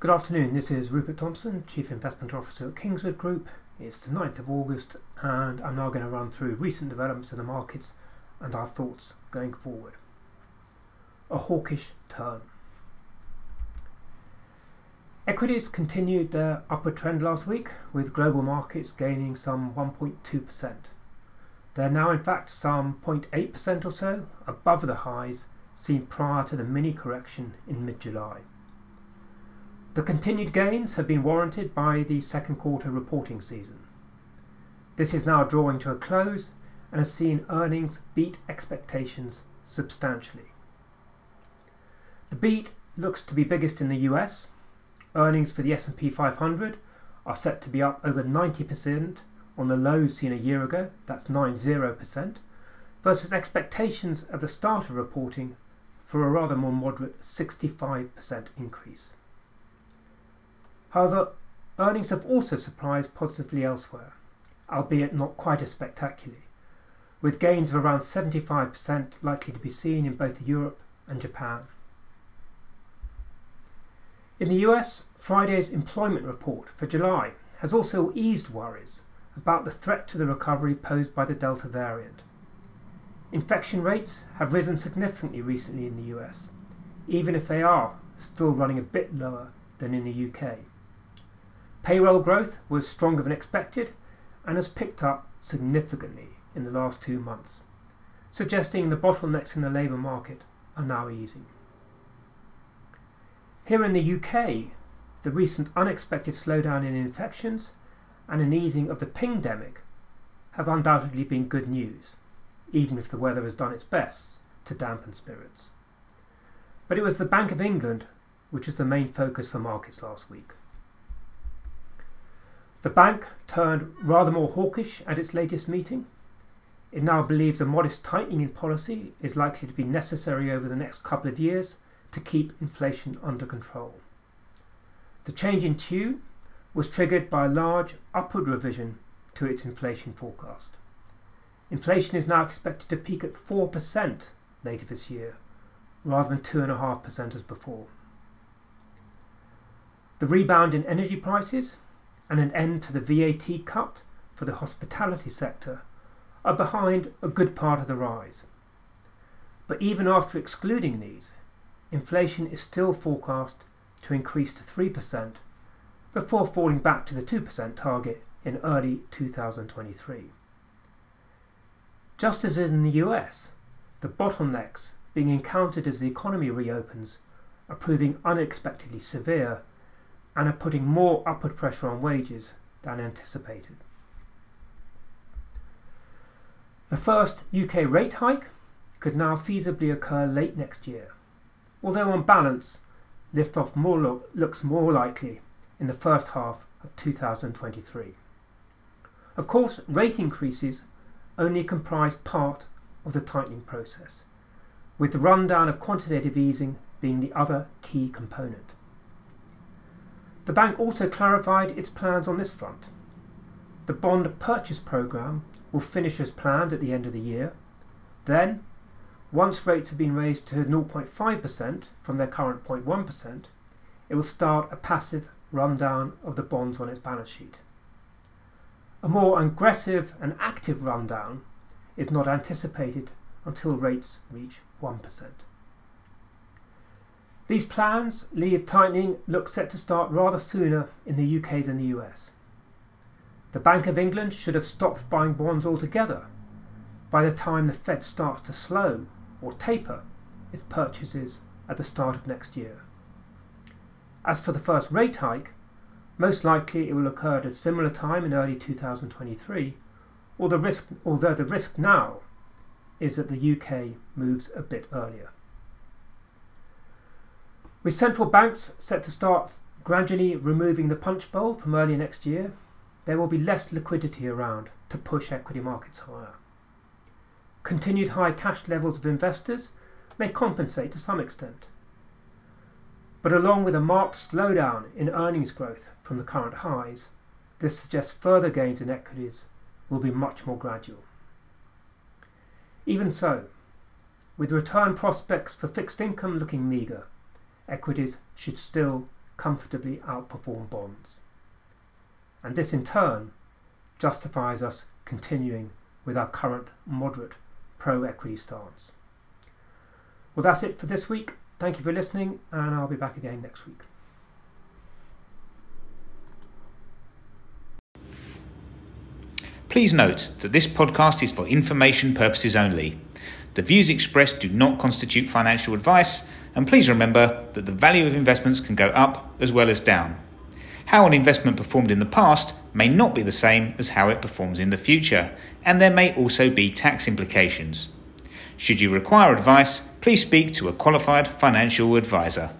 Good afternoon, this is Rupert Thompson, Chief Investment Officer at Kingswood Group. It's the 9th of August, and I'm now going to run through recent developments in the markets and our thoughts going forward. A hawkish turn. Equities continued their upward trend last week, with global markets gaining some 1.2%. They're now, in fact, some 0.8% or so above the highs seen prior to the mini correction in mid July. The continued gains have been warranted by the second quarter reporting season. This is now drawing to a close and has seen earnings beat expectations substantially. The beat looks to be biggest in the US. Earnings for the S&P 500 are set to be up over 90% on the lows seen a year ago, that's 90%, versus expectations at the start of reporting for a rather more moderate 65% increase. However, earnings have also surprised positively elsewhere, albeit not quite as spectacularly, with gains of around 75% likely to be seen in both Europe and Japan. In the US, Friday's employment report for July has also eased worries about the threat to the recovery posed by the Delta variant. Infection rates have risen significantly recently in the US, even if they are still running a bit lower than in the UK. Payroll growth was stronger than expected and has picked up significantly in the last two months, suggesting the bottlenecks in the labour market are now easing. Here in the UK, the recent unexpected slowdown in infections and an easing of the pingdemic have undoubtedly been good news, even if the weather has done its best to dampen spirits. But it was the Bank of England which was the main focus for markets last week. The bank turned rather more hawkish at its latest meeting. It now believes a modest tightening in policy is likely to be necessary over the next couple of years to keep inflation under control. The change in tune was triggered by a large upward revision to its inflation forecast. Inflation is now expected to peak at 4% later this year, rather than 2.5% as before. The rebound in energy prices and an end to the VAT cut for the hospitality sector are behind a good part of the rise. But even after excluding these, inflation is still forecast to increase to 3% before falling back to the 2% target in early 2023. Just as in the US, the bottlenecks being encountered as the economy reopens are proving unexpectedly severe and are putting more upward pressure on wages than anticipated. The first UK rate hike could now feasibly occur late next year, although on balance, liftoff more look, looks more likely in the first half of 2023. Of course, rate increases only comprise part of the tightening process, with the rundown of quantitative easing being the other key component. The bank also clarified its plans on this front. The bond purchase programme will finish as planned at the end of the year. Then, once rates have been raised to 0.5% from their current 0.1%, it will start a passive rundown of the bonds on its balance sheet. A more aggressive and active rundown is not anticipated until rates reach 1%. These plans leave tightening look set to start rather sooner in the UK than the US. The Bank of England should have stopped buying bonds altogether by the time the Fed starts to slow or taper its purchases at the start of next year. As for the first rate hike, most likely it will occur at a similar time in early 2023, although, risk, although the risk now is that the UK moves a bit earlier. With central banks set to start gradually removing the punch bowl from early next year, there will be less liquidity around to push equity markets higher. Continued high cash levels of investors may compensate to some extent. But along with a marked slowdown in earnings growth from the current highs, this suggests further gains in equities will be much more gradual. Even so, with return prospects for fixed income looking meagre, equities should still comfortably outperform bonds. And this in turn justifies us continuing with our current moderate pro equity stance. Well, that's it for this week. Thank you for listening, and I'll be back again next week. Please note that this podcast is for information purposes only. The views expressed do not constitute financial advice, and please remember that the value of investments can go up as well as down. How an investment performed in the past may not be the same as how it performs in the future, and there may also be tax implications. Should you require advice, please speak to a qualified financial advisor.